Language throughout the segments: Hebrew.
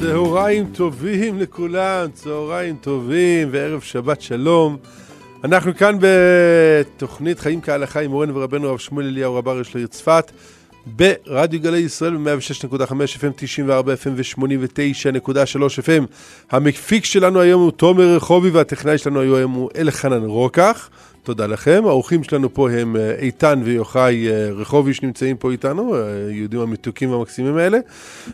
צהריים טובים לכולם, צהריים טובים וערב שבת שלום. אנחנו כאן בתוכנית חיים כהלכה עם מורנו ורבנו הרב שמואל אליהו רב אריה של העיר צפת, ברדיו גלי ישראל ב-106.5 FM, 94 FM ו-89.3 FM. המפיק שלנו היום הוא תומר רחובי והטכנאי שלנו היום הוא אלחנן רוקח. תודה לכם. האורחים שלנו פה הם אה, איתן ויוחאי אה, רחובי שנמצאים פה איתנו, היהודים אה, המתוקים והמקסימים האלה.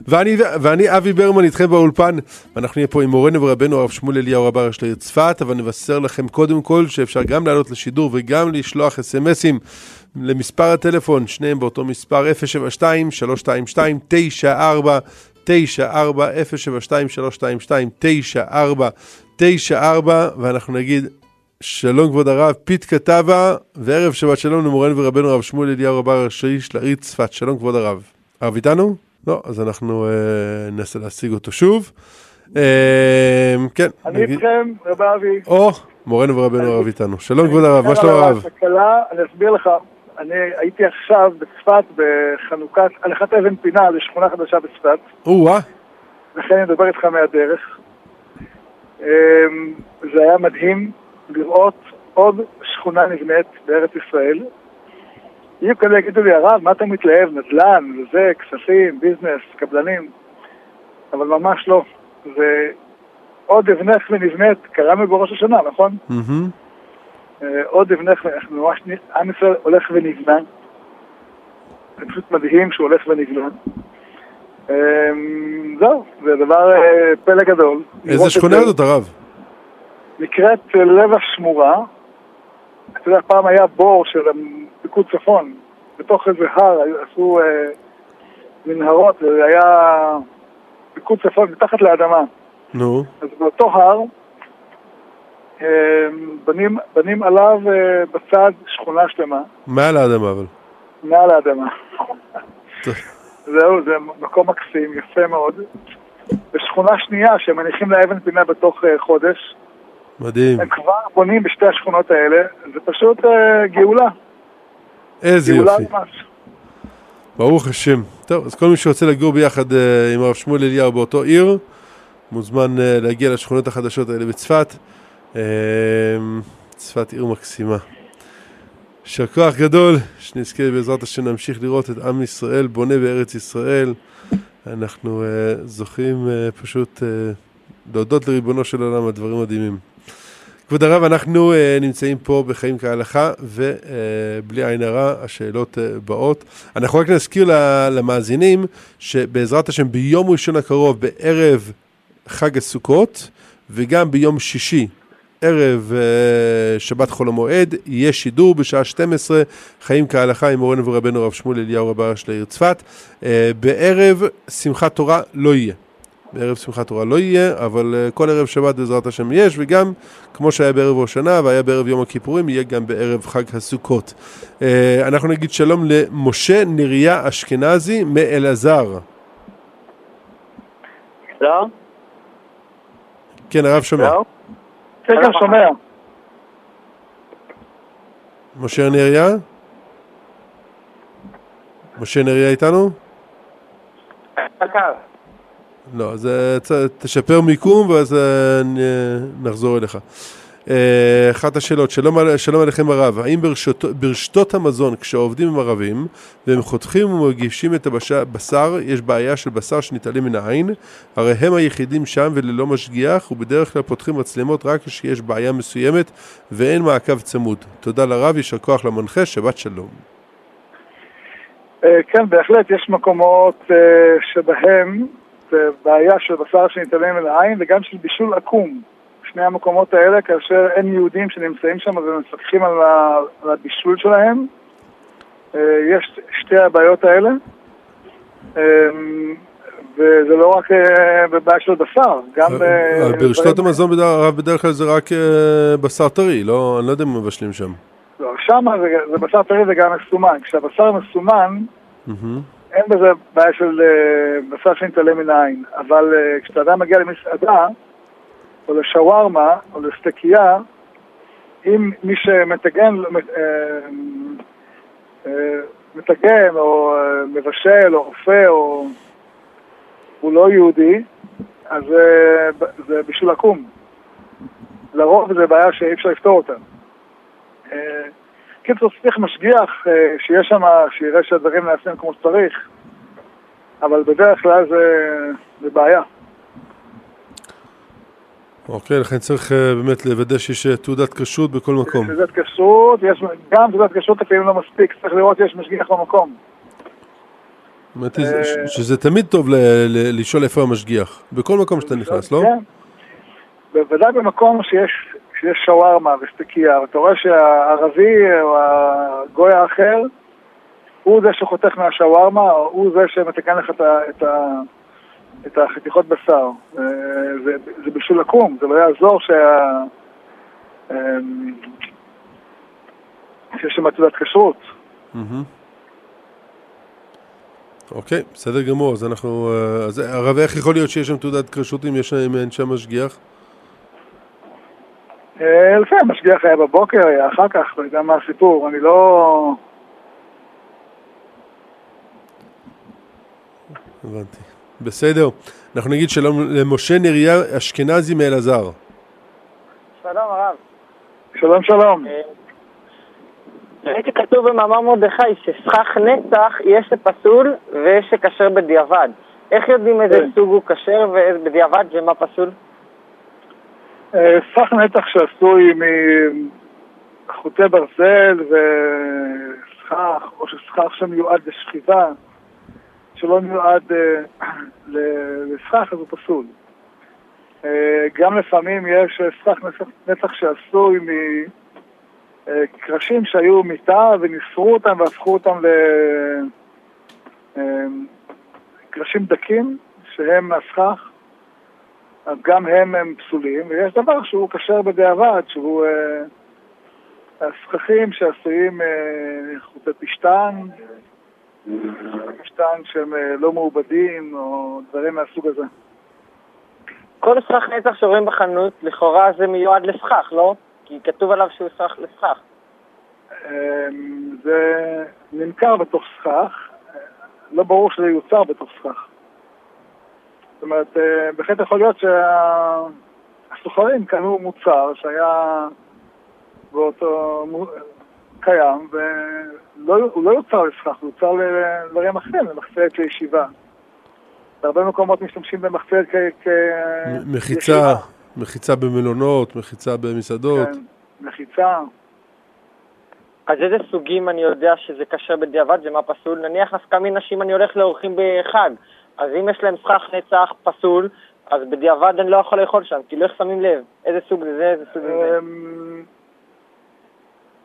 ואני, ואני אבי ברמן איתכם באולפן, ואנחנו נהיה פה עם מורנו ורבנו הרב שמואל אליהו רבה של העיר צפת, אבל נבשר לכם קודם כל שאפשר גם לעלות לשידור וגם לשלוח אסמסים למספר הטלפון, שניהם באותו מספר 072 322 94 94 072 322 94 94 ואנחנו נגיד שלום כבוד הרב, פית כתבה, וערב שבת שלום למורנו ורבנו הרב שמואל אליהו רבה הראשי של העיר צפת. שלום כבוד הרב. הרב איתנו? לא, אז אנחנו אה, ננסה להשיג אותו שוב. אה, כן. אני נגיד... איתכם, רב אבי. או, מורנו ורבנו הרב איתנו. שלום כבוד הרב, מה שלום הרב? אני אסביר לך. אני הייתי עכשיו בצפת בחנוכת, הלכת אבן פינה לשכונה חדשה בצפת. או-אה. לכן אני מדבר איתך מהדרך. אה, זה היה מדהים. לראות עוד שכונה נבנית בארץ ישראל. יהיו כאלה יגידו לי, הרב, מה אתה מתלהב? נדל"ן, וזה, כספים, ביזנס, קבלנים. אבל ממש לא. זה עוד אבנך ונבנית, קראנו בראש השנה, נכון? Mm-hmm. עוד אבנך, ממש, עם ישראל הולך ונבנה. זה פשוט מדהים שהוא הולך ונבנה. אמ, זהו, זה דבר אה, פלא גדול. איזה שכונה זאת, הרב? נקראת לב השמורה. אתה יודע, פעם היה בור של פיקוד צפון, בתוך איזה הר עשו אה, מנהרות, וזה היה פיקוד צפון מתחת לאדמה. נו. אז באותו הר אה, בנים, בנים עליו אה, בצד שכונה שלמה. מעל האדמה אבל. מעל האדמה. זהו, זה מקום מקסים, יפה מאוד. ושכונה שנייה שמניחים לה אבן פינה בתוך אה, חודש. מדהים. הם כבר בונים בשתי השכונות האלה, זה פשוט uh, גאולה. איזה גאולה יופי. גאולה ממש. ברוך השם. טוב, אז כל מי שרוצה לגור ביחד uh, עם הרב שמואל אליהו באותו עיר, מוזמן uh, להגיע לשכונות החדשות האלה בצפת. Uh, צפת עיר מקסימה. יישר כוח גדול, שנזכה בעזרת השם להמשיך לראות את עם ישראל בונה בארץ ישראל. אנחנו uh, זוכים uh, פשוט uh, להודות לריבונו של עולם על דברים מדהימים. כבוד הרב, אנחנו uh, נמצאים פה בחיים כהלכה, ובלי uh, עין הרע, השאלות uh, באות. אנחנו רק נזכיר למאזינים, שבעזרת השם ביום ראשון הקרוב, בערב חג הסוכות, וגם ביום שישי, ערב uh, שבת חול המועד, יהיה שידור בשעה 12, חיים כהלכה עם מורנו ורבנו הרב שמואל אליהו רבה של העיר צפת. Uh, בערב שמחת תורה לא יהיה. בערב שמחת תורה לא יהיה, אבל uh, כל ערב שבת בעזרת השם יש, וגם כמו שהיה בערב ראש שנה והיה בערב יום הכיפורים, יהיה גם בערב חג הסוכות. Uh, אנחנו נגיד שלום למשה נריה אשכנזי מאלעזר. לא? כן, הרב שומע. לא? כן, כן, שומע. משה נריה? משה נריה איתנו? לא, אז אה, תשפר מיקום ואז אה, נחזור אליך. אה, אחת השאלות, שלום, שלום עליכם הרב, האם ברשת, ברשתות המזון כשעובדים עם ערבים והם חותכים ומגישים את הבשר, יש בעיה של בשר שנתעלם מן העין? הרי הם היחידים שם וללא משגיח ובדרך כלל פותחים מצלמות רק כשיש בעיה מסוימת ואין מעקב צמוד. תודה לרב, יישר כוח למנחה, שבת שלום. כן, בהחלט יש מקומות שבהם בעיה של בשר שנתעלם מן העין וגם של בישול עקום. שני המקומות האלה, כאשר אין יהודים שנמצאים שם ומפקחים על, על הבישול שלהם, אה, יש שתי הבעיות האלה. אה, וזה לא רק אה, בבעיה של בשר, גם... ברשתות המזון בדרך כלל זה רק בשר טרי, לא, אני לא יודע אם מבשלים שם. לא, שם זה בשר טרי וגם מסומן. כשהבשר מסומן, אין בזה בעיה של אה, בשר שנתעלם מן העין, אבל אה, כשאתה אדם מגיע למסעדה, או לשווארמה, או לסטקייה, אם מי שמטגן, אה, מטגן, או מבשל, או רופא, או הוא לא יהודי, אז זה בשביל לקום. לרוב זה בעיה שאי אפשר לפתור אותה. קיצור, צריך משגיח שיהיה שם, שיראה שהדברים נעשים כמו שצריך, אבל בדרך כלל זה, זה בעיה. אוקיי, לכן צריך אה, באמת לוודא שיש אה, תעודת כשרות בכל מקום. תעודת כשרות, יש גם תעודת כשרות לפעמים לא מספיק, צריך לראות שיש משגיח במקום. האמת היא אה, שזה תמיד טוב לשאול איפה המשגיח, בכל מקום שאתה נכנס, לא? כן. בוודאי במקום שיש, שיש שווארמה וסטיקיה, ואתה רואה שהערבי או הגוי האחר הוא זה שחותך מהשווארמה, או הוא זה שמתקן לך את ה... את החתיכות בשר. אה, זה, זה בשביל לקום, זה לא יעזור שה... אמ, שיש שם תעודת כשרות. אוקיי, בסדר גמור, אז אנחנו... אה, אז הרב, איך יכול להיות שיש שם תעודת כשרות אם אין שם משגיח? אה, לפעמים המשגיח היה בבוקר, היה אחר כך, לא יודע מה הסיפור, אני לא... הבנתי. בסדר. אנחנו נגיד שלום למשה נריה אשכנזי מאלעזר. שלום הרב. שלום שלום. אה, ראיתי כתוב במאמר מרדכי שסכך נצח יש שפסול ויש שכשר בדיעבד. איך יודעים איזה כן. סוג הוא כשר ובדיעבד ומה פסול? אה, סכך נצח שעשוי מחוטי ברזל וסכך, או שסכך שמיועד לשכיבה. שלא מיועד אה, לסכך, אז הוא פסול. אה, גם לפעמים יש סכך נצח שעשוי מקרשים שהיו מיטה וניסרו אותם והפכו אותם לקרשים דקים, שהם מהסכך, אז גם הם הם פסולים, ויש דבר שהוא כשר בדיעבד, שהוא הסככים שעשויים חוטי פשטן, משתן שהם אה, לא מעובדים או דברים מהסוג הזה. כל סכך נצח שרואים בחנות, לכאורה זה מיועד לסכך, לא? כי כתוב עליו שהוא סכך לסכך. אמ, זה נמכר בתוך סכך, לא ברור שזה יוצר בתוך סכך. אומרת, אה, בהחלט יכול להיות שהסוחרים קנו מוצר שהיה באותו, קיים, והוא לא יוצר לסכך, הוא יוצר לדברים אחרים, למחצרת לישיבה. בהרבה מקומות משתמשים במחצרת כ... מחיצה, מחיצה במלונות, מחיצה במסעדות. כן, מחיצה. אז איזה סוגים אני יודע שזה קשה בדיעבד ומה פסול? נניח נפקא מינה שאם אני הולך לאורחים בחג, אז אם יש להם סכך נצח פסול, אז בדיעבד אני לא יכול לאכול שם, כי לא איך שמים לב. איזה סוג זה זה, איזה סוג זה. אמ,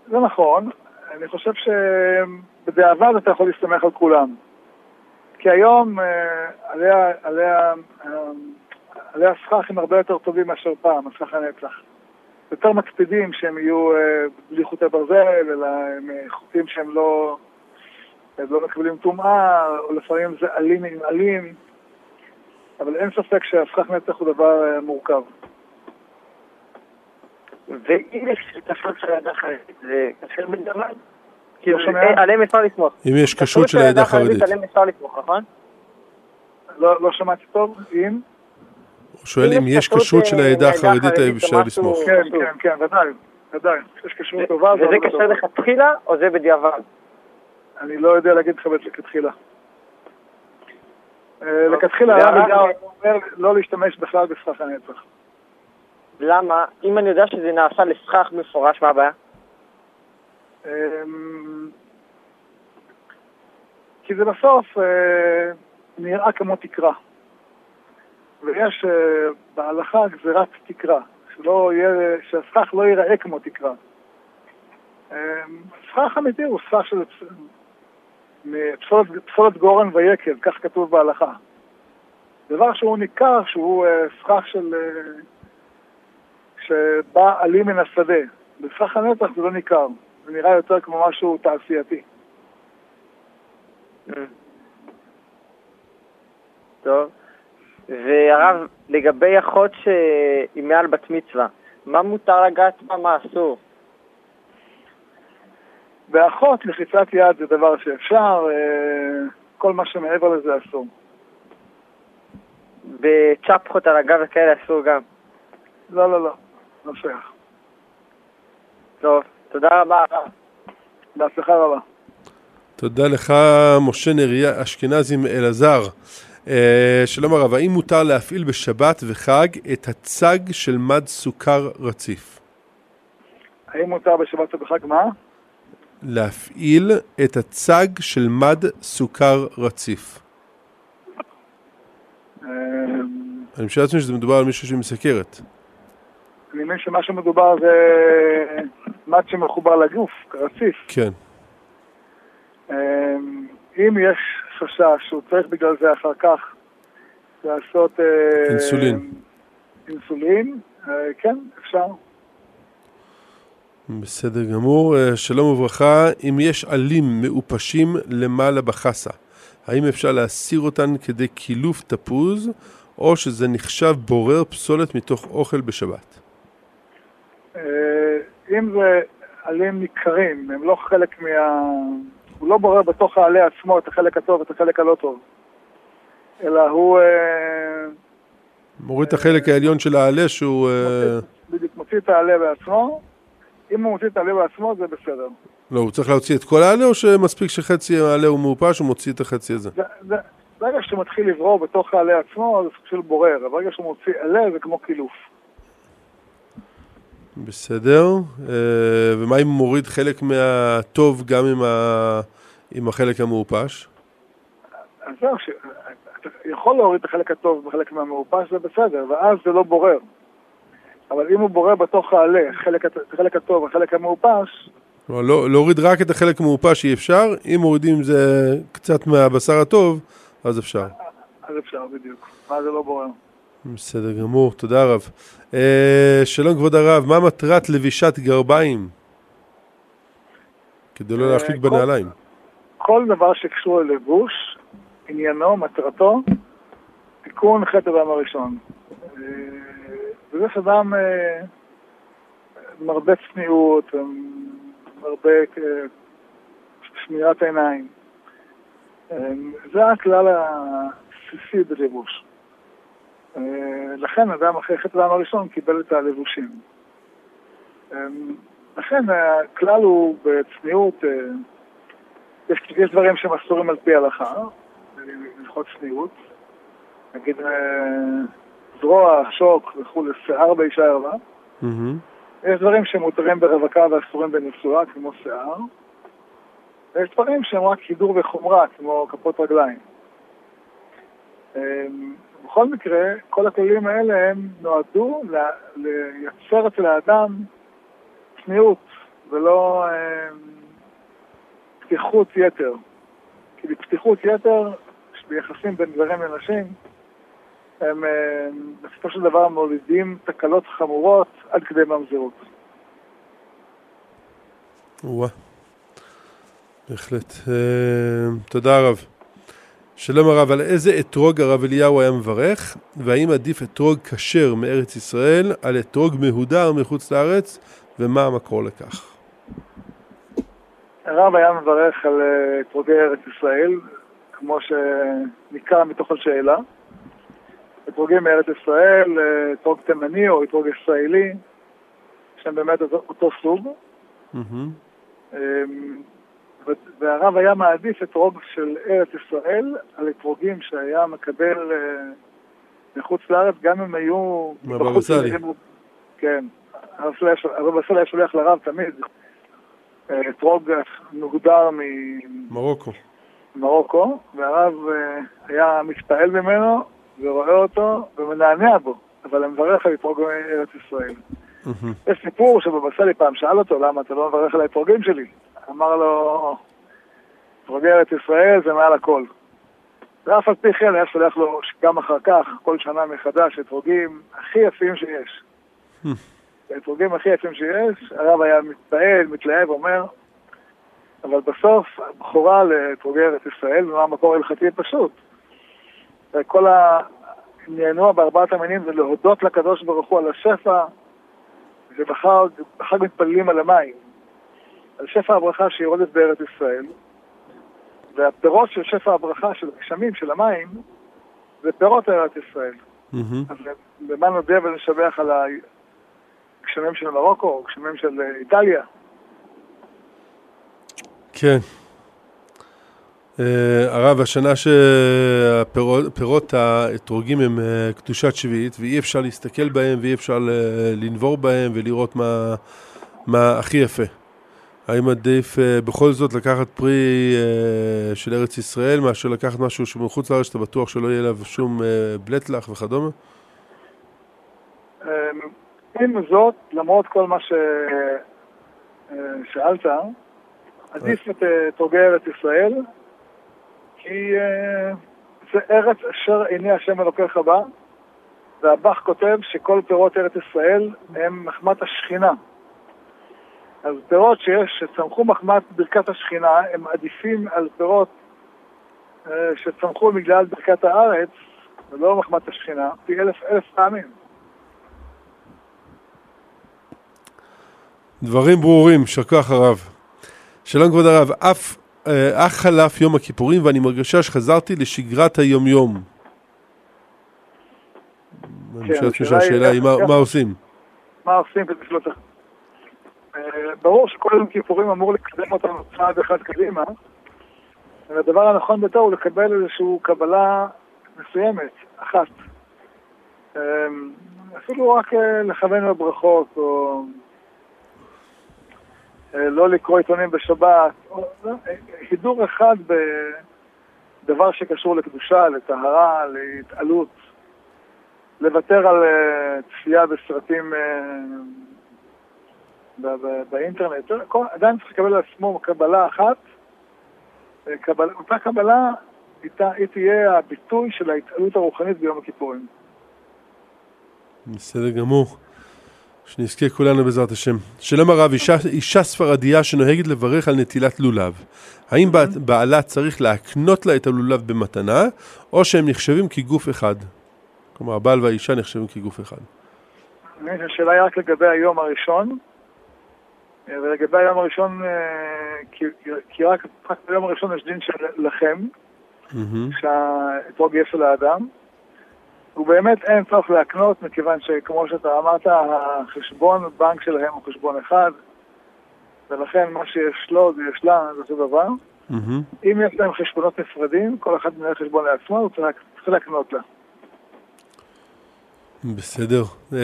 זה נכון, אני חושב שבדיעבד אתה יכול להסתמך על כולם. כי היום אה, עלי הסכך הם הרבה יותר טובים מאשר פעם, הסכך הנצח. יותר מקפידים שהם יהיו אה, בלי חוטי ברזל, אלא הם אה, חוטים שהם לא, לא מקבלים טומאה, או לפעמים זה עלים עם עלים, אבל אין ספק שהסכך נצח הוא דבר מורכב. ואם יש כשרות של העדה החרדית, זה כשר בדיעבד? כאילו, עליהם אפשר לסמוך. אם יש כשרות של העדה החרדית. עליהם אפשר לסמוך, נכון? לא, לא שמעתי טוב, אם? הוא שואל אם יש כשרות של העדה החרדית אפשר לסמוך. כן, כן, כן, ודאי, ודאי. יש כשרות טובה. וזה כשר לכתחילה או זה בדיעבד? אני לא יודע להגיד לך לכתחילה. אה, לכתחילה הרב אומר לא להשתמש בכלל בסכך הנצח. למה? אם אני יודע שזה נעשה לסכך מפורש, מה הבעיה? אמ, כי זה בסוף אה, נראה כמו תקרה. ויש אה, בהלכה גזירת תקרה, שהסכך לא ייראה כמו תקרה. אמ, סכך אמיתי הוא סכך של פסולת גורן ויקב, כך כתוב בהלכה. דבר שהוא ניכר שהוא אה, סכך של שבא עלי מן השדה. בסך הנצח זה לא ניכר, זה נראה יותר כמו משהו תעשייתי. טוב. והרב, לגבי אחות שהיא מעל בת מצווה, מה מותר לגעת בה, מה אסור? באחות לחיצת יד זה דבר שאפשר, אה, כל מה שמעבר לזה אסור. בצ'פחות על הגב וכאלה אסור גם. לא, לא, לא. לא שייך. טוב, תודה רבה. בהצלחה רבה. תודה לך, משה נריה אשכנזי מאלעזר. אה, שלום הרב, האם מותר להפעיל בשבת וחג את הצג של מד סוכר רציף? האם מותר בשבת וחג מה? להפעיל את הצג של מד סוכר רציף. אמ, אני משער לעצמי שזה מדובר על מישהו שעם סכרת. אני מבין שמה שמדובר זה מד שמחובר לגוף, רציף. כן. אמ, אם יש חשש שהוא צריך בגלל זה אחר כך לעשות... אה, אינסולין. אינסולין, אה, כן, אפשר. בסדר גמור. אה, שלום וברכה. אם יש עלים מעופשים למעלה בחסה, האם אפשר להסיר אותן כדי קילוף תפוז, או שזה נחשב בורר פסולת מתוך אוכל בשבת? אם זה עלים ניכרים, הם לא חלק מה... הוא לא בורר בתוך העלה עצמו את החלק הטוב ואת החלק הלא טוב, אלא הוא... אה, מוריד את החלק העליון של העלה שהוא... אה, בדיוק, מוציא את העלה בעצמו. אם הוא מוציא את העלה בעצמו זה בסדר. לא, הוא צריך להוציא את כל העלה או שמספיק שחצי העלה הוא מעופש, הוא מוציא את החצי הזה? ברגע שהוא מתחיל לברור בתוך העלה עצמו, זה סוג של בורר. ברגע שהוא מוציא עלה זה כמו קילוף. בסדר. אה, ומה אם הוא מוריד חלק מהטוב גם עם, ה... עם החלק המעופש? אז זהו, אתה יכול להוריד את החלק הטוב בחלק מהמעופש, זה בסדר, ואז זה לא בורר. אבל אם הוא בורר בתוך העלה, חלק, החלק הטוב והחלק המעופש... לא, לא, להוריד רק את החלק המעופש אי אפשר, אם מורידים זה קצת מהבשר הטוב, אז אפשר. אז אפשר, בדיוק. ואז זה לא בורר. בסדר גמור, תודה רב. אה, שלום כבוד הרב, מה מטרת לבישת גרביים? כדי לא אה, להחליק בנעליים. כל דבר שקשור ללבוש, עניינו, מטרתו, תיקון חטא אדם הראשון. אה, וזה שאדם מרבה צניעות, מרבה שמירת עיניים. זה הכלל הבסיסי בלבוש. אה, לכן אדם אחרי חטא העם הראשון קיבל את הלבושים. אה, לכן הכלל הוא בצניעות, אה, יש, יש דברים שהם אסורים על פי הלכה, ללכות צניעות, נגיד זרוע, שוק וכולי, שיער באישה ערווה. יש דברים שמותרים ברווקה ואסורים בנישואיה, כמו שיער, ויש דברים שהם רק הידור וחומרה, כמו כפות רגליים. בכל מקרה, כל הכללים האלה הם נועדו לייצר אצל האדם צניעות ולא אה, פתיחות יתר. כי בפתיחות יתר, ביחסים בין גברים לנשים, הם אה, בסופו של דבר מולידים תקלות חמורות עד כדי ממזרות. וואה, בהחלט. אה, תודה רב. שלום הרב, על איזה אתרוג הרב אליהו היה מברך, והאם עדיף אתרוג כשר מארץ ישראל על אתרוג מהודר מחוץ לארץ, ומה המקור לכך? הרב היה מברך על אה, אתרוגי ארץ ישראל, כמו שניכר מתוך השאלה. אתרוגים מארץ ישראל, אה, אתרוג תימני או אתרוג ישראלי, שהם באמת אותו סוג. Mm-hmm. והרב היה מעדיף אתרוג של ארץ ישראל על אתרוגים שהיה מקבל אה, מחוץ לארץ, גם אם היו... מהבבא סאלי. כן, הרב סאלי היה שולח לרב תמיד אה, אתרוג מוגדר ממרוקו. מרוקו, והרב היה מתפעל ממנו ורואה אותו ומנענע בו, אבל אני מברך על אתרוג ארץ ישראל. יש סיפור שבבא פעם שאל אותו למה אתה לא מברך על האתרוגים שלי. אמר לו, אתרוגי ארץ ישראל זה מעל הכל. ואף על פי כן היה שולח לו גם אחר כך, כל שנה מחדש, אתרוגים הכי יפים שיש. האתרוגים הכי יפים שיש, הרב היה מתפעל, מתלהב, אומר, אבל בסוף הבכורה לאתרוגי ארץ ישראל, ומה המקור ההלכתי פשוט. וכל העניינו בארבעת המינים זה להודות לקדוש ברוך הוא על השפע, ובחג מתפללים על המים. על שפע הברכה שיורדת בארץ ישראל, והפירות של שפע הברכה, של הגשמים, של המים, זה פירות ארץ ישראל. אז במה נודה ונשבח על הגשמים של מרוקו, או גשמים של איטליה. כן. Uh, הרב, השנה שהפירות האתרוגים הם uh, קדושת שביעית ואי אפשר להסתכל בהם ואי אפשר לנבור בהם ולראות מה, מה הכי יפה. האם עדיף בכל זאת לקחת פרי של ארץ ישראל מאשר לקחת משהו שמחוץ לארץ שאתה בטוח שלא יהיה עליו שום בלטלח וכדומה? Um, עם זאת, למרות כל מה ששאלת, עדיף את תורגי ארץ ישראל, כי זה ארץ אשר עיני השם אלוקיך בה, והבח כותב שכל פירות ארץ ישראל הם מחמת השכינה. אז פירות שיש, שצמחו מחמת ברכת השכינה, הם עדיפים על פירות אה, שצמחו בגלל ברכת הארץ, ולא מחמת השכינה, פי אלף אלף פעמים. דברים ברורים, כוח הרב. שלום כבוד הרב, אף אה, אך חלף יום הכיפורים ואני מרגישה שחזרתי לשגרת היומיום. אני שואל את השאלה היא מה עושים? מה עושים כדי שלא צריך... ברור שכל יום כיפורים אמור לקדם אותנו צעד אחד קדימה, והדבר הנכון ביותר הוא לקבל איזושהי קבלה מסוימת, אחת. אמ, אפילו רק אה, לכוון לברכות, או אה, לא לקרוא עיתונים בשבת, אה, הידור אחד בדבר שקשור לקדושה, לטהרה, להתעלות, לוותר על צפייה בסרטים באינטרנט, אדם צריך לקבל על עצמו קבלה אחת, קבל, אותה קבלה איתה, היא תהיה הביטוי של ההתעלות הרוחנית ביום הכיפורים. בסדר גמור. שנזכה כולנו בעזרת השם. שלום הרב, אישה, אישה ספרדיה שנוהגת לברך על נטילת לולב. האם בעלה צריך להקנות לה את הלולב במתנה, או שהם נחשבים כגוף אחד? כלומר, הבעל והאישה נחשבים כגוף אחד. השאלה היא רק לגבי היום הראשון. ולגבי היום הראשון, אה, כי, כי רק, רק ביום הראשון יש דין של לכם, mm-hmm. שהאתרוג יהיה של האדם. ובאמת אין צורך להקנות, מכיוון שכמו שאתה אמרת, החשבון בנק שלהם הוא חשבון אחד, ולכן מה שיש לו זה יש לה, זה אותו דבר. Mm-hmm. אם יש להם חשבונות נפרדים, כל אחד מנהל חשבון לעצמו, הוא צריך להקנות לה. בסדר. אמ,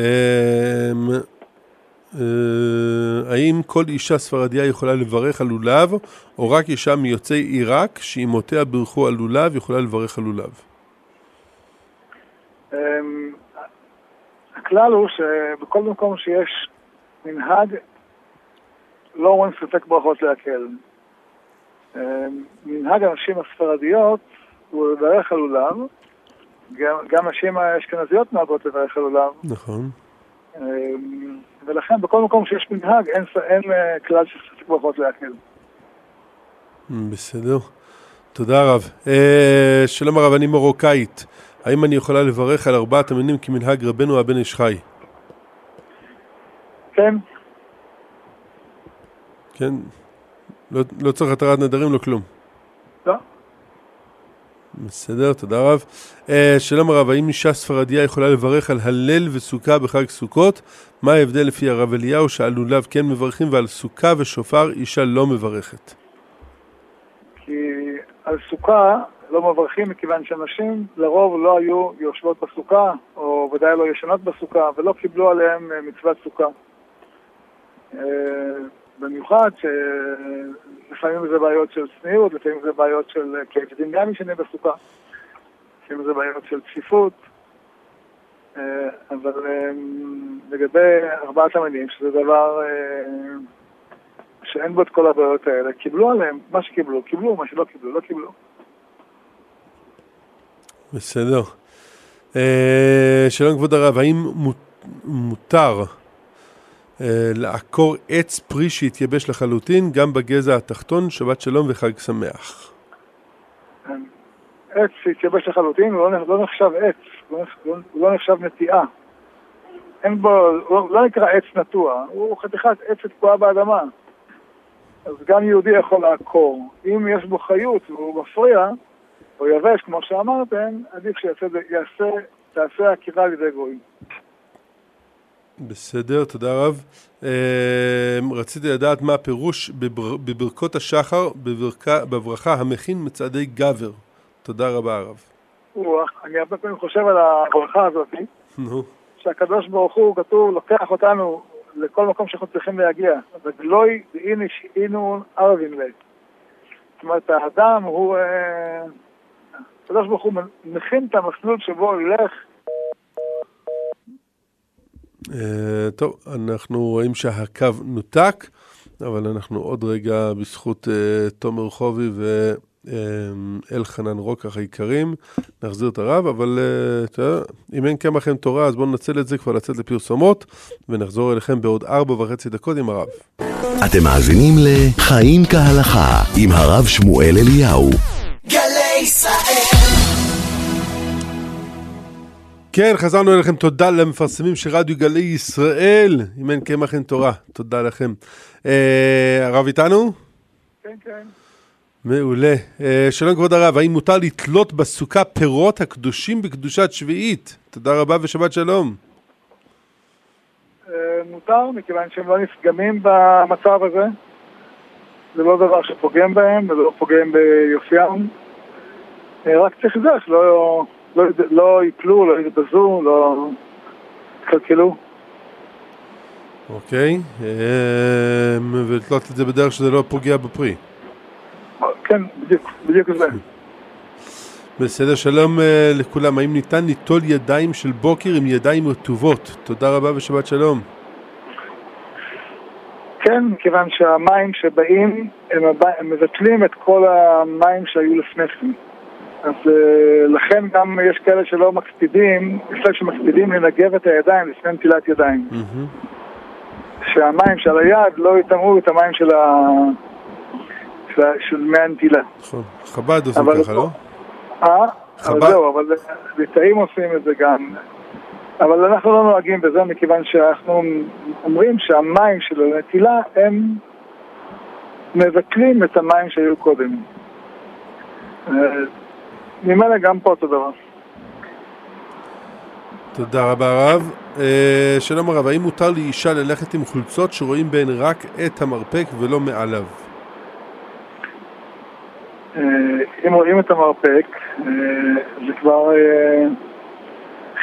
אה, האם כל אישה ספרדיה יכולה לברך על לולב, או רק אישה מיוצאי עיראק שאימותיה בירכו על לולב יכולה לברך על לולב? אמ, הכלל הוא שבכל מקום שיש מנהג, לא אומרים ספק ברכות להקל. אמ, מנהג הנשים הספרדיות הוא לברך על לולב, גם נשים האשכנזיות נוהגות לברך על לולב. נכון. אמ, ולכן בכל מקום שיש מנהג אין, אין אה, כלל של ספק ברכות להקל. בסדר. תודה רב. אה, שלום הרב, אני מרוקאית. האם אני יכולה לברך על ארבעת המינים כמנהג רבנו הבן איש חי? כן. כן? לא, לא צריך התרת נדרים, לא כלום. לא. בסדר, תודה רב. Uh, שלום הרב, האם אישה ספרדיה יכולה לברך על הלל וסוכה בחג סוכות? מה ההבדל לפי הרב אליהו שעל לולב כן מברכים ועל סוכה ושופר אישה לא מברכת? כי על סוכה לא מברכים מכיוון שאנשים לרוב לא היו יושבות בסוכה, או ודאי לא ישנות בסוכה, ולא קיבלו עליהם אה, מצוות סוכה. אה, במיוחד שלפעמים זה בעיות של צניעות, לפעמים זה בעיות של כאב דין גם ישנה בסוכה, לפעמים זה בעיות של צפיפות, אה, אבל לגבי ארבעת המינים, שזה דבר שאין בו את כל הבעיות האלה, קיבלו עליהם מה שקיבלו, קיבלו, מה שלא קיבלו, לא קיבלו. בסדר. אה, שלום כבוד הרב, האם מותר אה, לעקור עץ פרי שהתייבש לחלוטין גם בגזע התחתון, שבת שלום וחג שמח? עץ שהתייבש לחלוטין הוא לא, לא נחשב עץ, הוא לא נחשב נטיעה. אין בו, הוא לא נקרא עץ נטוע, הוא חתיכת עץ שתקועה באדמה. אז גם יהודי יכול לעקור. אם יש בו חיות והוא מפריע, או יבש, כמו שאמרתם, עדיף שיעשה תעשה עקירה על ידי גויים. בסדר, תודה רב. אה, רציתי לדעת מה הפירוש בבר, בברכות השחר בברכה, בברכה המכין מצעדי גבר. תודה רבה הרב. אני הרבה פעמים חושב על הברכה הזאת, נו. שהקדוש ברוך הוא, כתוב, לוקח אותנו לכל מקום שאנחנו צריכים להגיע. וגלוי דהיני שאינו ערבין ליה. זאת אומרת, האדם הוא... אה, הקדוש ברוך הוא מכין את המסלול שבו הוא ילך. אה, טוב, אנחנו רואים שהקו נותק, אבל אנחנו עוד רגע בזכות uh, תומר חובי ואלחנן רוקח היקרים, נחזיר את הרב, אבל uh, תראה, אם אין קמח אין תורה, אז בואו ננצל את זה כבר לצאת לפרסומות, ונחזור אליכם בעוד ארבע וחצי דקות עם הרב. אתם מאזינים ל"חיים כהלכה" עם הרב שמואל אליהו. גלי ישראל כן, חזרנו אליכם, תודה למפרסמים של רדיו גלי ישראל, אם אין קמח אין תורה, תודה לכם. אה, הרב איתנו? כן, כן. מעולה. אה, שלום כבוד הרב, האם מותר לתלות בסוכה פירות הקדושים בקדושת שביעית? תודה רבה ושבת שלום. אה, מותר, מכיוון שהם לא נפגמים במצב הזה. זה לא דבר שפוגם בהם, וזה לא פוגם ביופיים. רק צריך לדעת, לא... לא, לא יפלו, לא יתבזו, לא יקלקלו. אוקיי, אמ, ולתלות את זה בדרך שזה לא פוגע בפרי. כן, בדיוק, בדיוק זה. בסדר, שלום אה, לכולם. האם ניתן ליטול ידיים של בוקר עם ידיים רטובות? תודה רבה ושבת שלום. כן, מכיוון שהמים שבאים, הם, הם מבטלים את כל המים שהיו לפני כן. אז uh, לכן גם יש כאלה שלא מקפידים, לפני שמקפידים לנגב את הידיים לפני נטילת ידיים. שהמים של היד לא יטמעו את המים של, ה... של, של מי הנטילה. נכון, חב"ד עושים ככה, לא? אה? חב"ד. אבל זהו, אבל ליטאים עושים את זה גם. אבל אנחנו לא נוהגים בזה מכיוון שאנחנו אומרים שהמים של הנטילה הם מבטלים את המים שהיו קודם. ממילא גם פה אותו דבר. תודה רבה הרב. אה, שלום הרב, האם מותר לאישה ללכת עם חולצות שרואים בהן רק את המרפק ולא מעליו? אה, אם רואים את המרפק, אה, זה כבר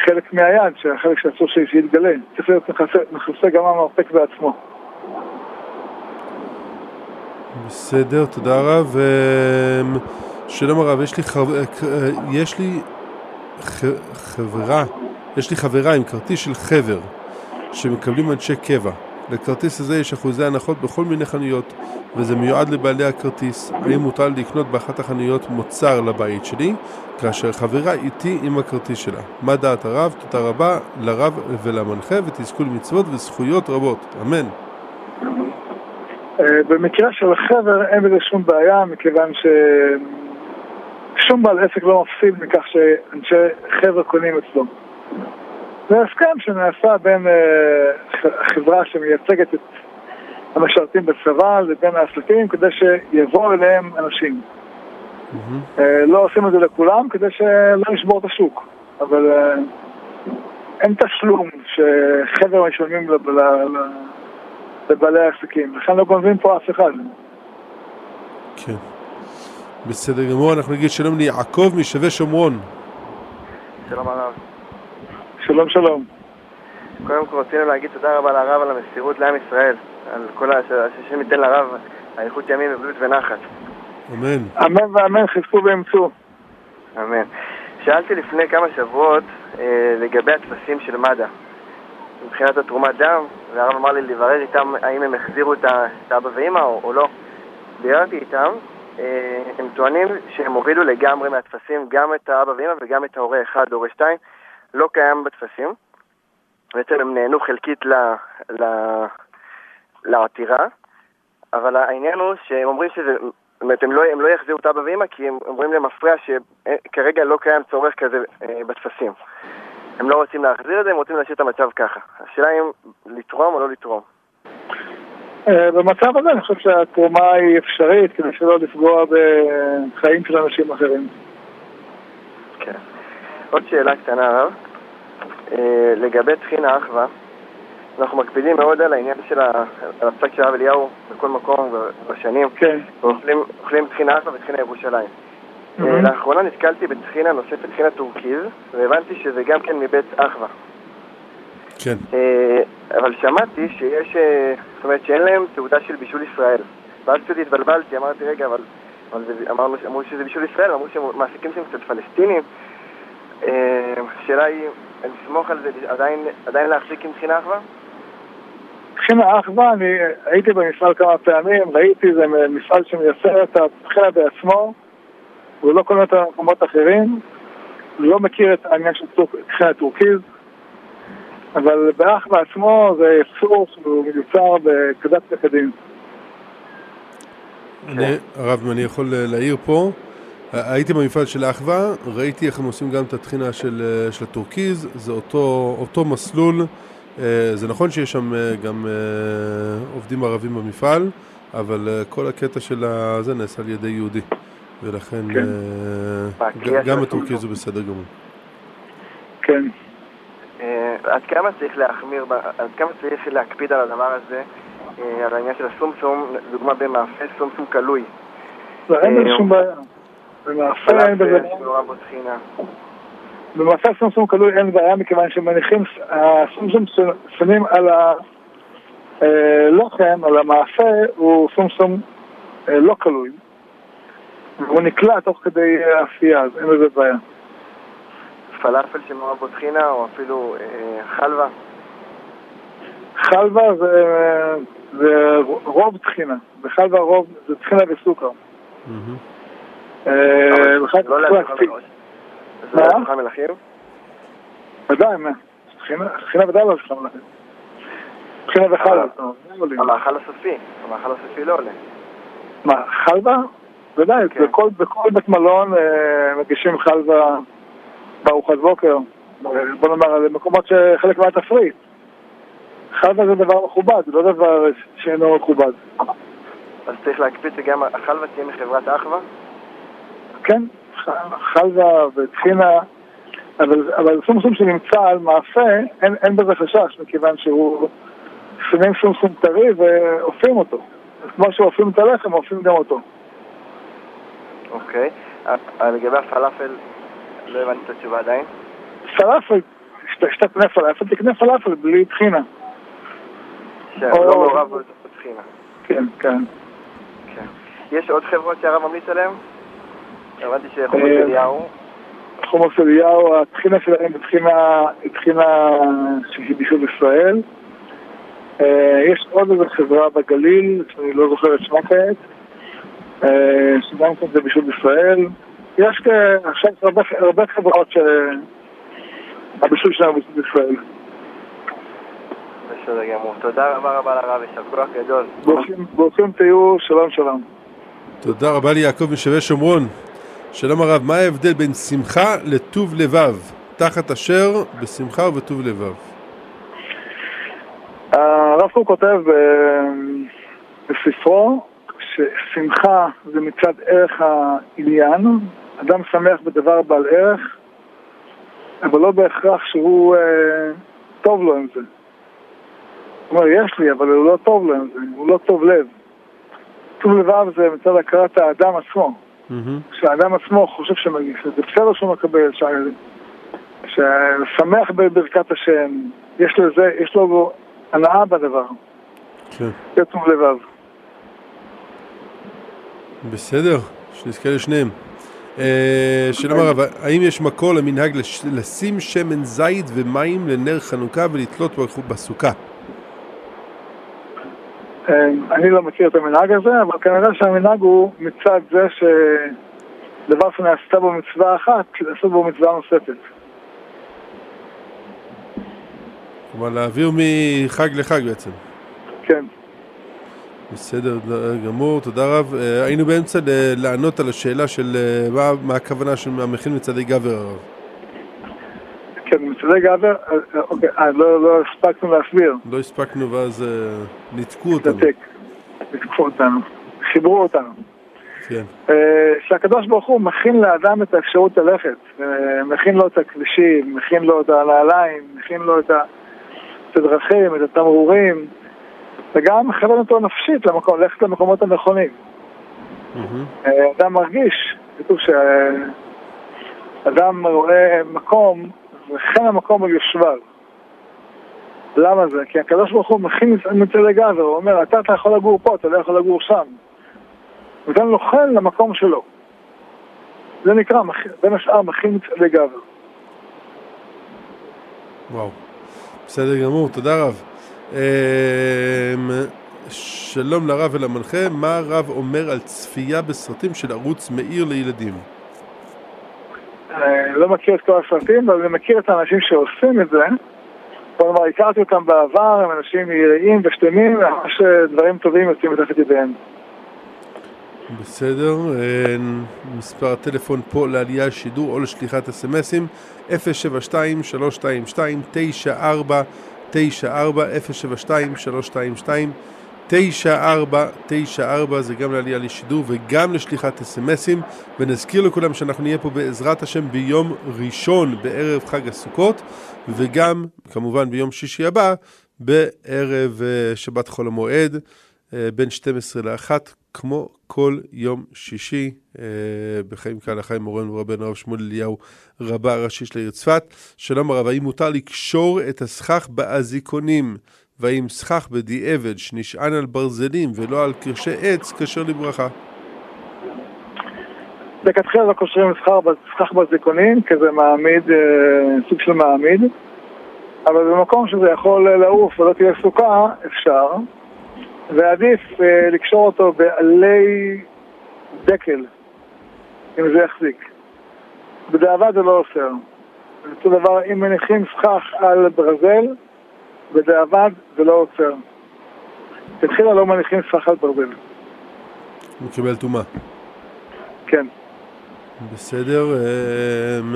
חלק מהיד, שהחלק שאסור שיתגלה. צריך להיות מכסה גם המרפק בעצמו. בסדר, תודה רב. שלום הרב, יש לי, חב... יש לי ח... חברה, יש לי חברה עם כרטיס של חבר שמקבלים אנשי קבע. לכרטיס הזה יש אחוזי הנחות בכל מיני חנויות וזה מיועד לבעלי הכרטיס. האם מותר לקנות באחת החנויות מוצר לבית שלי כאשר חברה איתי עם הכרטיס שלה? מה דעת הרב? תודה רבה לרב ולמנחה ותזכו למצוות וזכויות רבות. אמן. אה, במקרה של החבר אין בזה שום בעיה מכיוון ש... שום בעל עסק לא מפסיד מכך שאנשי חבר'ה קונים אצלו. זה הסכם שנעשה בין uh, החברה שמייצגת את המשרתים בצבא לבין העסקים כדי שיבואו אליהם אנשים. Mm-hmm. Uh, לא עושים את זה לכולם כדי שלא נשבור את השוק, אבל uh, אין תשלום שחבר'ה משלמים לבעלי העסקים, לכן לא גונבים פה אף אחד. כן. בסדר גמור, אנחנו נגיד שלום ליעקב משווה שומרון. שלום הרב. שלום שלום. קודם כל רצינו להגיד תודה רבה לרב על המסירות לעם ישראל, על כל ה... שהשם ייתן לרב אריכות ימים ובריאות ונחת. אמן. אמן ואמן, חזקו ואמצו. אמן. שאלתי לפני כמה שבועות אה, לגבי הטפסים של מד"א, מבחינת התרומת דם, והרב אמר לי לברר איתם האם הם החזירו את האבא ואמא או, או לא. ביררתי איתם, הם טוענים שהם הורידו לגמרי מהטפסים גם את האבא ואמא וגם את ההורה 1, הורה 2, לא קיים בטפסים. בעצם הם נהנו חלקית ל, ל, לעתירה, אבל העניין הוא שהם אומרים שזה, זאת אומרת, הם לא, הם לא יחזירו את אבא ואמא כי הם אומרים להם מפריע שכרגע לא קיים צורך כזה אה, בטפסים. הם לא רוצים להחזיר את זה, הם רוצים להשאיר את המצב ככה. השאלה אם לתרום או לא לתרום. אה, במצב הזה אני חושב שהתרומה היא אפשרית כדי שלא לפגוע בחיים של אנשים אחרים. כן. עוד שאלה קטנה, הרב. לגבי טחינה אחווה, אנחנו מקפידים מאוד על העניין של הפסק של הרב אליהו בכל מקום בשנים. כן. אוכלים טחינה אחווה וטחינה ירושלים. לאחרונה נתקלתי בטחינה נוספת, טחינה טורקיז, והבנתי שזה גם כן מבית אחווה. כן. אבל שמעתי שיש, זאת אומרת שאין להם תעודה של בישול ישראל. ואז קצת התבלבלתי, אמרתי, רגע, אבל, אבל זה, אמרנו, אמרו שזה בישול ישראל, אמרו שמעסיקים שם קצת פלסטינים. השאלה היא, לסמוך על זה, עדיין, עדיין להחזיק עם טחינה אחווה? טחינה אחווה, אני הייתי במפעל כמה פעמים, ראיתי, זה מפעל שמייצר את הטחינה בעצמו, הוא לא קונה את המקומות האחרים, לא מכיר את העניין של טחינה טורקיז, אבל באחווה עצמו זה ייצור שהוא מיוצר בכדת וכדין. הרב, אני יכול להעיר פה, הייתי במפעל של אחווה, ראיתי איך הם עושים גם את הטחינה של, של הטורקיז, זה אותו, אותו מסלול, זה נכון שיש שם גם עובדים ערבים במפעל, אבל כל הקטע של זה נעשה על ידי יהודי, ולכן כן. גם הטורקיז הוא בסדר גמור. כן. עד כמה צריך להחמיר, עד כמה צריך להקפיד על הדבר הזה, על העניין של הסומסום, לדוגמה במאפה סומסום קלוי. לא, אין בזה שום בעיה. במאפה אין בזה... במאפה סומסום קלוי אין בעיה מכיוון שמניחים, הסומסום שמים על הלוחם, על המאפה, הוא סומסום לא קלוי. והוא נקלע תוך כדי עשייה, אז אין בזה בעיה. פלאפל שמעורב בו טחינה, או אפילו אה, חלבה? חלבה זה, זה רוב טחינה. בחלבה רוב זה טחינה וסוכר. לא להזכיר זה לא להזכיר מלאכים? ודאי, מה? טחינה ודאי לא להזכיר מלאכים. טחינה וחלבה. המאכל הסופי, המאכל הסופי לא עולה. מה, חלבה? ודאי, בכל בית מלון מגישים חלבה בארוחת בוקר, בוא נאמר, מקומות שחלק מהתפריט. חלבה זה דבר מכובד, זה לא דבר שאינו מכובד. אז צריך להקפיד שגם החלבה תהיה מחברת אחווה? כן, חלבה וטחינה, אבל, אבל סומסום שנמצא על מאפה, אין, אין בזה חשש, מכיוון שהוא שמים סומסום טרי ואופים אותו. אז כמו שאופים את הלחם, אופים גם אותו. אוקיי. לגבי הפלאפל, לא הבנתי את התשובה עדיין. פלאפל, כשאתה קונה פלאפל, תקנה פלאפל בלי טחינה. שלא מעורב בטחינה. כן, כן. יש עוד חברות שהרב ממליץ עליהן? הבנתי שחומוס אליהו. חומוס אליהו, הטחינה שלהם היא טחינה שהיא בישול ישראל. יש עוד איזו חברה בגליל, שאני לא זוכר את שמה כעת, שגם כן זה בישול ישראל. יש עכשיו הרבה חברות שהבישול שלהם הוא בישול ישראל. בסדר גמור. תודה רבה רבה לרב, יישר כוח גדול. ברוכים תהיו, שלום שלום. תודה רבה ליעקב משווה שומרון. שלום הרב, מה ההבדל בין שמחה לטוב לבב? תחת אשר בשמחה ובטוב לבב. הרב קוק כותב בספרו ששמחה זה מצד ערך העניין, אדם שמח בדבר בעל ערך, אבל לא בהכרח שהוא אה, טוב לו עם זה. הוא אומר, יש לי, אבל הוא לא טוב לו עם זה, הוא לא טוב לב. טוב לבב זה מצד הכרת האדם עצמו. שהאדם עצמו חושב שזה בסדר שהוא מקבל, ששמח בברכת השם, יש לזה, יש לו הנאה בדבר. כן. זה טוב לבב. בסדר, שנזכה לשניהם. שלום הרב, האם יש מקור למנהג לשים שמן זית ומים לנר חנוכה ולתלות בסוכה? אני לא מכיר את המנהג הזה, אבל כנראה שהמנהג הוא מצד זה שדבר שנעשתה בו מצווה אחת, לעשות בו מצווה נוספת. כלומר, להעביר מחג לחג בעצם. כן. בסדר גמור, תודה רב. היינו באמצע לענות על השאלה של מה, מה הכוונה של המכין מצעדי גבר הרב. כן, מצעדי גבר, אוקיי, לא, לא הספקנו להסביר. לא הספקנו ואז ניתקו אותנו. ניתקו אותנו, חיברו אותנו. כן. אה, שהקדוש ברוך הוא מכין לאדם את האפשרות ללכת, אה, מכין לו את הכבישים, מכין לו את הנעליים, מכין לו את הדרכים, את התמרורים, וגם מכוון אותו נפשית למקום, ללכת למקומות הנכונים. Mm-hmm. אדם מרגיש, כתוב שאדם רואה מקום, וכן המקום הוא יושבל. למה זה? כי הקדוש ברוך הוא מכין מצד הגזר, הוא אומר, אתה, אתה יכול לגור פה, אתה לא יכול לגור שם. וגם נוכל למקום שלו. זה נקרא, בין השאר, מכין מצעדי גבר. וואו, בסדר גמור, תודה רב. אמ, שלום לרב ולמנחה, מה הרב אומר על צפייה בסרטים של ערוץ מאיר לילדים? אני לא מכיר את כל הסרטים, אבל אני מכיר את האנשים שעושים את זה. כלומר, הכרתי אותם בעבר, הם אנשים יראים ושלמים, ממש דברים טובים יוצאים מתחת ידיהם. בסדר, אה, מספר הטלפון פה לעלייה לשידור או לשליחת אסמסים 072-322-9494 072-322-9494 זה גם לעלייה לשידור וגם לשליחת אסמסים ונזכיר לכולם שאנחנו נהיה פה בעזרת השם ביום ראשון בערב חג הסוכות וגם כמובן ביום שישי הבא בערב אה, שבת חול המועד אה, בין 12 ל-1 כמו כל יום שישי אה, בחיים כהלכה עם מורנו רבנו הרב שמואל אליהו רבה הראשי של העיר צפת. שלום הרב, האם מותר לקשור את הסכך באזיקונים והאם סכך בדיעבד שנשען על ברזלים ולא על קרשי עץ כשר לברכה? לכתחילה לא קושרים סכך באזיקונים כי זה מעמיד, אה, סוג של מעמיד אבל במקום שזה יכול לעוף ולא תהיה סוכה אפשר ועדיף אה, לקשור אותו בעלי דקל, אם זה יחזיק. בדיעבד זה לא אוסר. אותו דבר, אם מניחים סכך על ברזל, בדיעבד זה לא עוצר. בתחילה לא מניחים סכך על ברזל. הוא קיבל טומאה. כן. בסדר. אמ,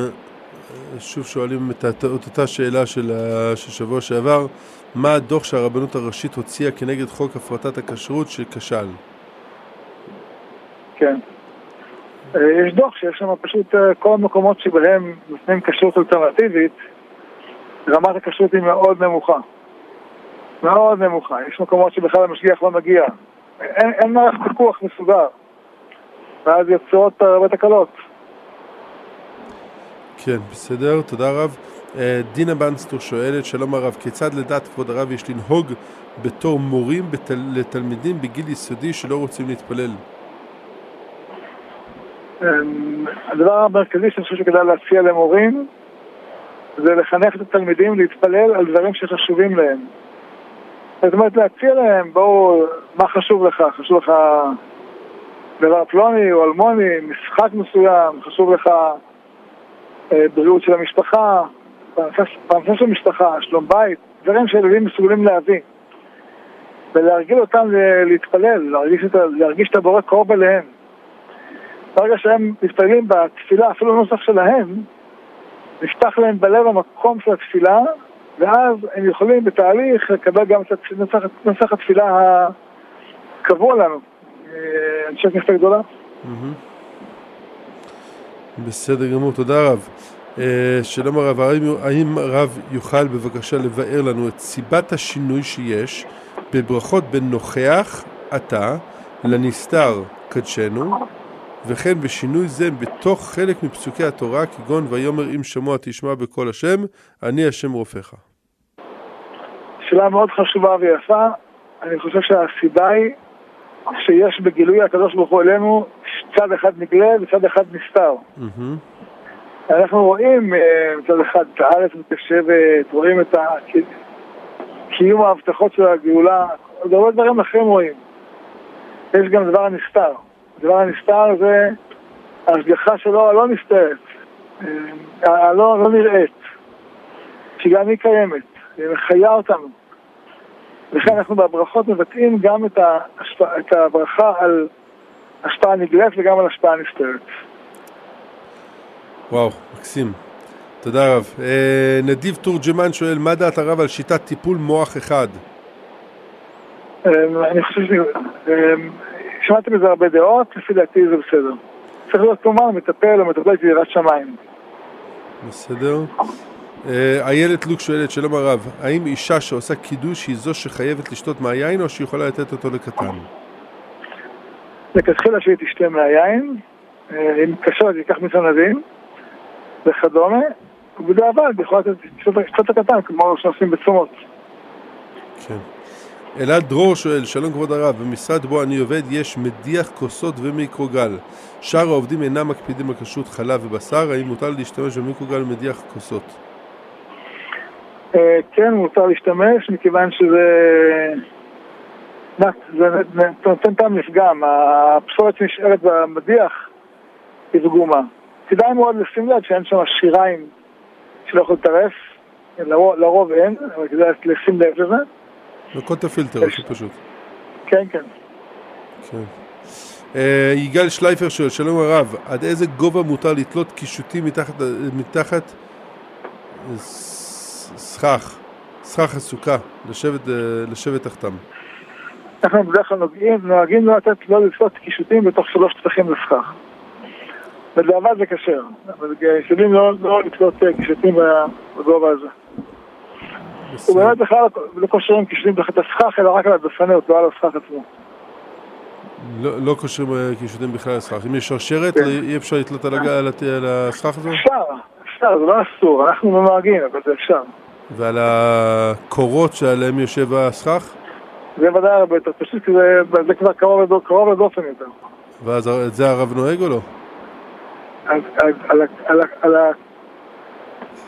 שוב שואלים את אותה שאלה של שבוע שעבר. מה הדוח שהרבנות הראשית הוציאה כנגד חוק הפרטת הכשרות שכשל? כן. אה, יש דוח שיש שם פשוט אה, כל המקומות שבהם נותנים כשרות אלטרנטיבית, רמת הכשרות היא מאוד נמוכה. מאוד נמוכה. יש מקומות שבכלל המשגיח לא מגיע. אין, אין מערכת פיקוח מסודר. ואז יוצאות הרבה תקלות. כן, בסדר, תודה רב. אה, דינה בנסטור שואלת, שלום הרב, כיצד לדעת כבוד הרב יש לנהוג בתור מורים בתל... לתלמידים בגיל יסודי שלא רוצים להתפלל? אמ, הדבר המרכזי שאני חושב שכדאי להציע למורים זה לחנך את התלמידים להתפלל על דברים שחשובים להם. זאת אומרת, להציע להם, בואו, מה חשוב לך? חשוב לך דבר פלוני או אלמוני, משחק מסוים, חשוב לך אה, בריאות של המשפחה, פרנסה של משפחה, שלום בית, דברים שילדים מסוגלים להבין. ולהרגיל אותם להתפלל, להרגיש את, להרגיש את הבורא קרוב אליהם. ברגע שהם מתפללים בתפילה, אפילו נוסח שלהם, נפתח להם בלב המקום של התפילה, ואז הם יכולים בתהליך לקבל גם את נוסח, נוסח התפילה הקבוע לנו. אה, אנשי כנסת גדולה. בסדר גמור, תודה רב. אה, שלום הרב, האם הרב יוכל בבקשה לבאר לנו את סיבת השינוי שיש בברכות בין נוכח, אתה, לנסתר, קדשנו, וכן בשינוי זה בתוך חלק מפסוקי התורה, כגון ויאמר אם שמוע תשמע בקול השם, אני השם רופאך. שאלה מאוד חשובה ויפה. אני חושב שהסיבה היא שיש בגילוי הקדוש ברוך הוא אלינו צד אחד נגלה וצד אחד נסתר. Mm-hmm. אנחנו רואים אה, מצד אחד את הארץ מתיישבת, רואים את קיום ההבטחות של הגאולה, עוד הרבה דברים אחרים רואים. יש גם דבר הנסתר. דבר הנסתר זה ההשגחה שלו הלא נסתרת, אה, הלא לא נראית, שגם היא קיימת, היא מחיה אותנו. לכן אנחנו בברכות מבטאים גם את, ההשפע, את הברכה על השפעה נגלית וגם על השפעה נסתרת. וואו, מקסים. תודה רב. אה, נדיב תורג'מן שואל, מה דעת הרב על שיטת טיפול מוח אחד? אמ, אני חושב שמעתי בזה הרבה דעות, לפי דעתי זה בסדר. צריך להיות כמובן מטפל או מטפל ביראת שמיים. בסדר. אה, איילת לוק שואלת, שלום הרב, האם אישה שעושה קידוש היא זו שחייבת לשתות מהיין או שהיא יכולה לתת אותו לקטן? לכתחילה שהיא תשתה מהיין, אה, אם קשה אז ייקח מסנדים וכדומה, ובדיעבד יכולה לתת קצת הקטן, כמו שעושים בצומות. כן. אלעד דרור שואל, שלום כבוד הרב, במשרד בו אני עובד יש מדיח כוסות ומיקרוגל. שאר העובדים אינם מקפידים על כשרות חלב ובשר, האם מותר להשתמש במיקרוגל ומדיח כוסות? אה, כן, מותר להשתמש, מכיוון שזה... זה נותן טעם לפגם, הפסולת שנשארת במדיח היא פגומה. כדאי מאוד לשים לב שאין שם שיריים שלא יכול לטרף, לרוב אין, אבל כדאי לשים לב לזה. את הפילטר, זה פשוט. כן, כן. כן. אה, יגאל שלייפר שואל, שלום הרב, עד איזה גובה מותר לתלות קישוטים מתחת סכך, סכך הסוכה, לשבת, אה, לשבת תחתם? אנחנו בדרך כלל נוהגים לא לתת, לא לתלות קישוטים בתוך שלוש טפחים לסכך. בדיעבד זה כשר, אבל משתדלים לא, לא לתלות אה, קישוטים בגובה הזה. הוא באמת בכלל לא קושרים קישוטים תחת הסכך, אלא רק על הדפנות, לא על הסכך עצמו. לא, לא קושרים אה, קישוטים בכלל לסכך. אם יש שרשרת, כן. אי אפשר לתלות על הסכך הזה? אפשר, אפשר, זה לא אסור, אנחנו נוהגים, אבל זה אפשר. ועל הקורות שעליהם יושב הסכך? זה ודאי הרבה יותר פשוט, כי זה כבר קרוב לדופן יותר. ואז זה הרב נוהג או לא?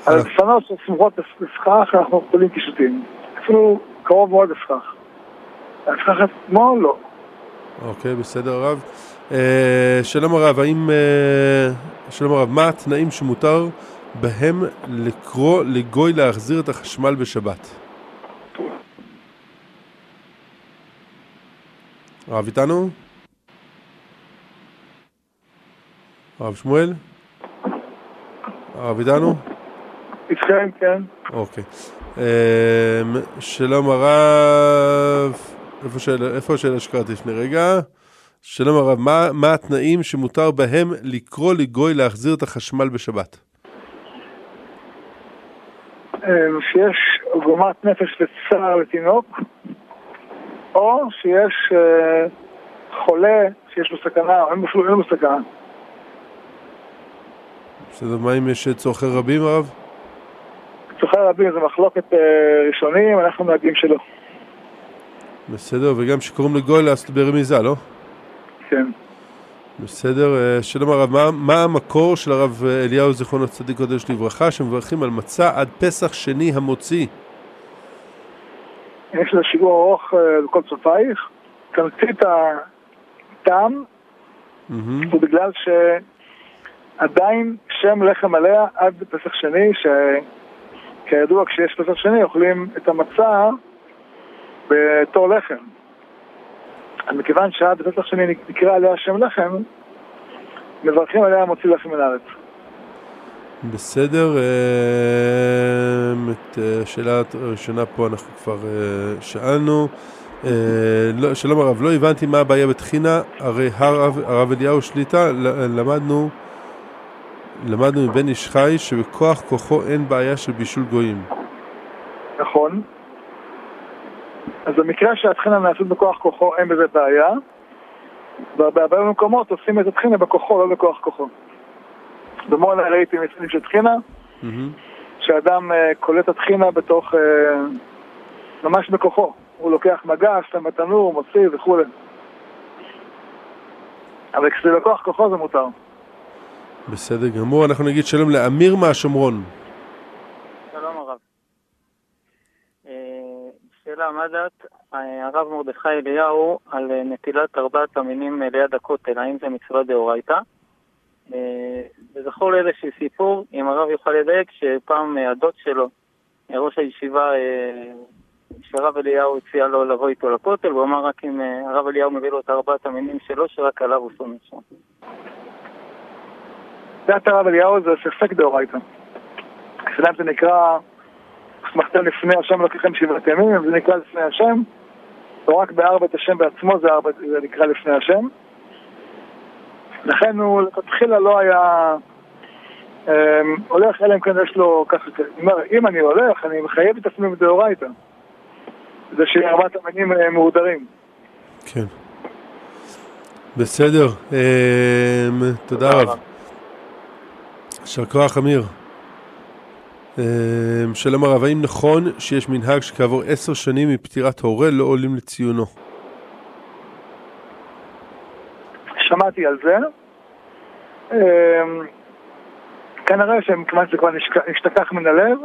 על הדפנות שסמוכות לסכך אנחנו קולים קישוטים. אפילו קרוב מאוד לסכך. הסכך עצמו לא. אוקיי, בסדר הרב. אה, שלום הרב, האם... אה, שלום הרב, מה התנאים שמותר בהם לקרוא לגוי להחזיר את החשמל בשבת? הרב איתנו? הרב שמואל? הרב איתנו? איתכם, כן. אוקיי. אמ, שלום הרב, איפה השאלה שקראתי לפני רגע? שלום הרב, מה, מה התנאים שמותר בהם לקרוא לגוי להחזיר את החשמל בשבת? אמ, שיש עוגמת נפש וצער לתינוק, או שיש אה, חולה שיש לו סכנה, או אין לו סכנה. בסדר, מה אם יש צורכי רבים, הרב? צורכי רבים זה מחלוקת אה, ראשונים, אנחנו נהגים שלא. בסדר, וגם שקוראים לגוי לעשות ברמיזה, לא? כן. בסדר, אה, שלום הרב, מה, מה המקור של הרב אליהו זיכרונו צדיק קודש לברכה שמברכים על מצה עד פסח שני המוציא? יש לזה שיעור ארוך אה, לכל צופייך, תמצית הטעם הוא בגלל שעדיין שם לחם עליה עד פסח שני, שכידוע כשיש פסח שני אוכלים את המצה בתור לחם. אז מכיוון שעד פסח שני נקרא עליה שם לחם, מברכים עליה מוציא לחם מן הארץ. בסדר, אה, את השאלה אה, הראשונה פה אנחנו כבר אה, שאלנו. לא, שלום הרב, לא הבנתי מה הבעיה בתחינה, הרי הרב אליהו שליטה, למדנו, למדנו מבן איש חי שבכוח כוחו אין בעיה של בישול גויים. נכון. אז במקרה שהטחינה נעשית בכוח כוחו אין בזה בעיה, בהרבה מקומות עושים את הטחינה בכוחו, לא בכוח כוחו. במולה ראיתי מצבים של טחינה, שאדם אה, קולט הטחינה בתוך, אה, ממש בכוחו. הוא לוקח מגע, שם בתנור, מוציא וכולי. אבל כשזה לקוח כוחו זה מותר. בסדר גמור, אנחנו נגיד שלום לאמיר מהשומרון. שלום הרב. אה, שאלה, מה דעת הרב מרדכי אליהו על נטילת ארבעת המינים ליד הכותל, האם זה מצווה דאורייתא? וזכור לי איזשהו סיפור, אם הרב יוכל לדייק, שפעם הדוד שלו, ראש הישיבה, אה, שהרב אליהו הציע לו לבוא איתו לכותל, הוא אמר רק אם אה, הרב אליהו מביא לו את ארבעת המינים שלו, שרק עליו הוא שונא שם. דעת הרב אליהו זה ספק דאורייתא. אצלם זה נקרא, אסמכתם לפני השם לקחם שבעת ימים, זה נקרא לפני השם, לא רק בארבע את השם בעצמו, זה, ארבע, זה נקרא לפני השם. לכן הוא לכתחילה לא היה אה, הולך, אלא אם כן יש לו ככה, אומר, אם אני הולך, אני מחייב את עצמי בדאורייתא. זה שארבעת המינים אה, מהודרים. כן. בסדר, אה, תודה רב. יישר כוח אמיר. אמ, שלום הרב, האם נכון שיש מנהג שכעבור עשר שנים מפטירת הורה לא עולים לציונו? שמעתי על זה. אמ, כנראה שמכיוון שזה כבר נשתכח מן הלב,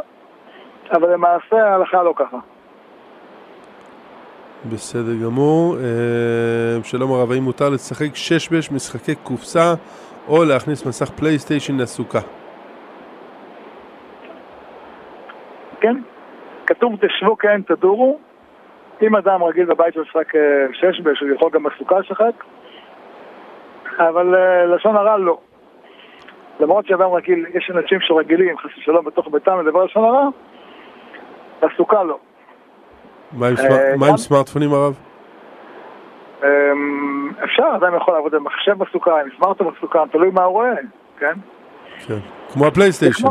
אבל למעשה ההלכה לא ככה. בסדר גמור. אמ, שלום הרב, האם מותר לשחק שש בש משחקי קופסה או להכניס מסך פלייסטיישן לסוכה? כן? כתוב תשבו כן תדורו. אם אדם רגיל בבית של שחק אה, שש בש, הוא יכול גם בסוכה לשחק, אבל אה, לשון הרע לא. למרות שאדם רגיל, יש אנשים שרגילים, חס ושלום, בתוך ביתם לדבר לשון הרע, בסוכה לא. מה עם אה, סמארטפונים הרב? אפשר, אדם יכול לעבוד במחשב בסוכה, עם סמארטפון בסוכה, תלוי מה הוא רואה, כן? כן, כמו הפלייסטיישן.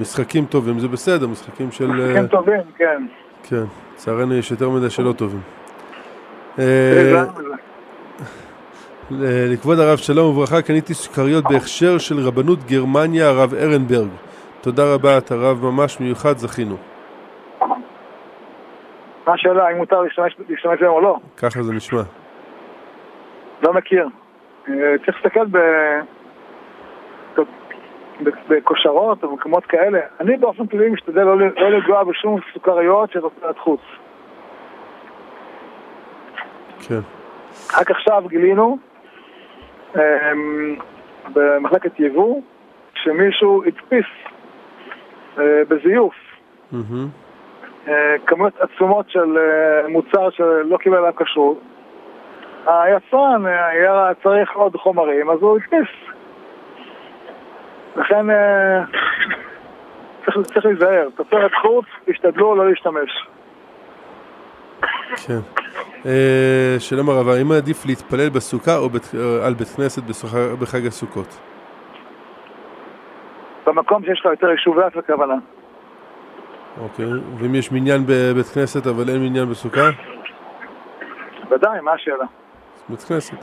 משחקים טובים זה בסדר, משחקים של... משחקים אה, טובים, כן. כן, לצערנו יש יותר מדי שלא טובים. אה, לכבוד הרב שלום וברכה, קניתי סוכריות בהכשר של רבנות גרמניה הרב ארנברג. תודה רבה, אתה רב ממש מיוחד, זכינו. מה השאלה, האם מותר להשתמש בהם או לא? ככה זה נשמע. לא מכיר. אה, צריך להסתכל ב... בכושרות או במקומות כאלה. אני באופן כללי משתדל לא, לא לגוע בשום סוכריות של הוצאת חוץ. כן. רק עכשיו גילינו אמ, במחלקת יבוא שמישהו הדפיס אה, בזיוף אה, כמויות עצומות של מוצר שלא קיבל עליו כשרות. היצרן היה צריך עוד חומרים, אז הוא הדפיס לכן אה, צריך, צריך להיזהר. תוצרת חוץ, תשתדלו לא להשתמש. כן. אה, שלום הרב, האם עדיף להתפלל בסוכה או אה, על בית כנסת בחג הסוכות? במקום שיש לך יותר יישובי אף הכוונה. אוקיי, ואם יש מניין בבית כנסת אבל אין מניין בסוכה? ודאי, מה השאלה? בית כנסת.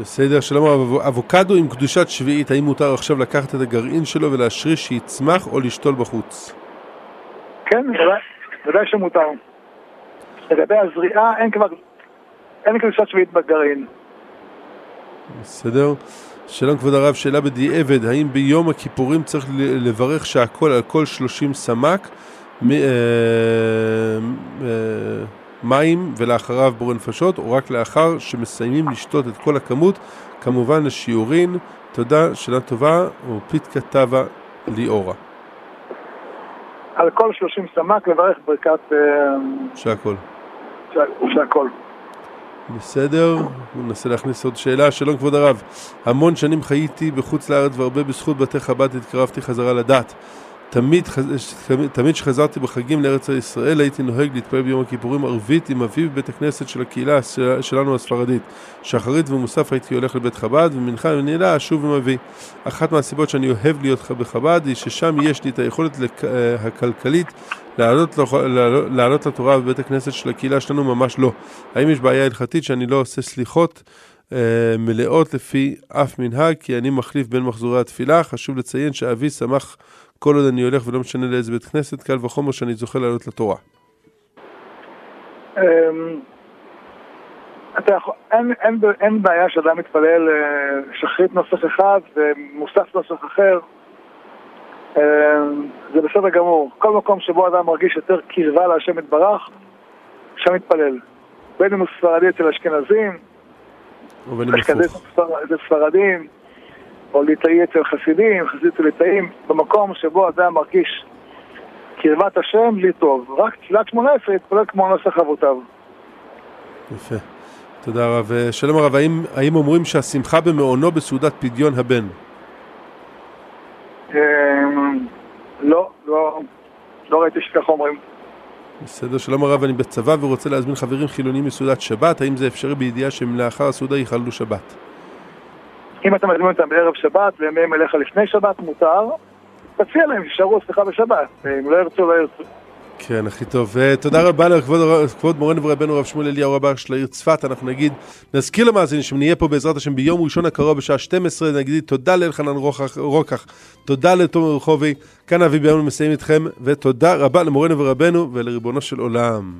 בסדר, שלום אבוקדו עם קדושת שביעית, האם מותר עכשיו לקחת את הגרעין שלו ולהשריש שיצמח או לשתול בחוץ? כן, ודאי שמותר. לגבי הזריעה, אין כבר, אין קדושת שביעית בגרעין. בסדר. שלום כבוד הרב, שאלה בדיעבד, האם ביום הכיפורים צריך לברך שהכל על כל שלושים סמ"ק? מ- אה, אה, מים ולאחריו בורא נפשות, או רק לאחר שמסיימים לשתות את כל הכמות, כמובן לשיעורין. תודה, שאלה טובה, ופיתקה טבה ליאורה. על כל שלושים סמ"ק לברך ברכת... אה, שהכל. שהכל. בסדר, ננסה להכניס עוד שאלה. שלום כבוד הרב, המון שנים חייתי בחוץ לארץ והרבה בזכות בתי חב"ד התקרבתי חזרה לדת. תמיד, תמיד כשחזרתי בחגים לארץ ישראל הייתי נוהג להתפלל ביום הכיפורים ערבית עם אבי בבית הכנסת של הקהילה שלנו הספרדית. שחרית ומוסף הייתי הולך לבית חב"ד ומנחה ונעילה אשוב עם אבי. אחת מהסיבות שאני אוהב להיות בחב"ד היא ששם יש לי את היכולת לק... אה, הכלכלית לעלות, לעלות לתורה בבית הכנסת של הקהילה שלנו ממש לא. האם יש בעיה הלכתית שאני לא עושה סליחות? אה, מלאות לפי אף מנהג כי אני מחליף בין מחזורי התפילה. חשוב לציין שאבי שמח כל עוד אני הולך ולא משנה לאיזה בית כנסת, קל וחומר שאני זוכה לעלות לתורה. אמ, אין, בעיה שאדם מתפלל אה, שחרית נוסח אחד ומוסף נוסח אחר, אמ, זה בסדר גמור. כל מקום שבו אדם מרגיש יותר קרבה להשם יתברך, שם מתפלל. בין אם הוא ספרדי אצל אשכנזים, ובין אם הפוך. ספרדים, או ליטאי אצל חסידים, חסיד אצל ליטאים, במקום שבו אדם מרגיש קרבת השם, לי טוב. רק תפילת שמונה עשרה יתפלל כמו נוסח אבותיו. יפה. תודה רב. שלום הרב, האם, האם אומרים שהשמחה במעונו בסעודת פדיון הבן? אמ, לא, לא, לא ראיתי שכך אומרים. בסדר, שלום הרב, אני בצבא ורוצה להזמין חברים חילונים לסעודת שבת, האם זה אפשרי בידיעה שהם לאחר הסעודה יחללו שבת? אם אתה מזמין אותם בערב שבת והם באים אליך לפני שבת, מותר. תציע להם שישארו אצלך בשבת, אם לא ירצו, לא ירצו. כן, הכי טוב. תודה רבה לכבוד מורנו ורבנו הרב שמואל אליהו רבה של העיר צפת. אנחנו נגיד, נזכיר למאזינים שנהיה פה בעזרת השם ביום ראשון הקרוב בשעה 12, נגיד תודה לאלחנן רוקח, תודה לתומר רחובי, כאן אבי ביום מסיים איתכם, ותודה רבה למורנו ורבנו ולריבונו של עולם.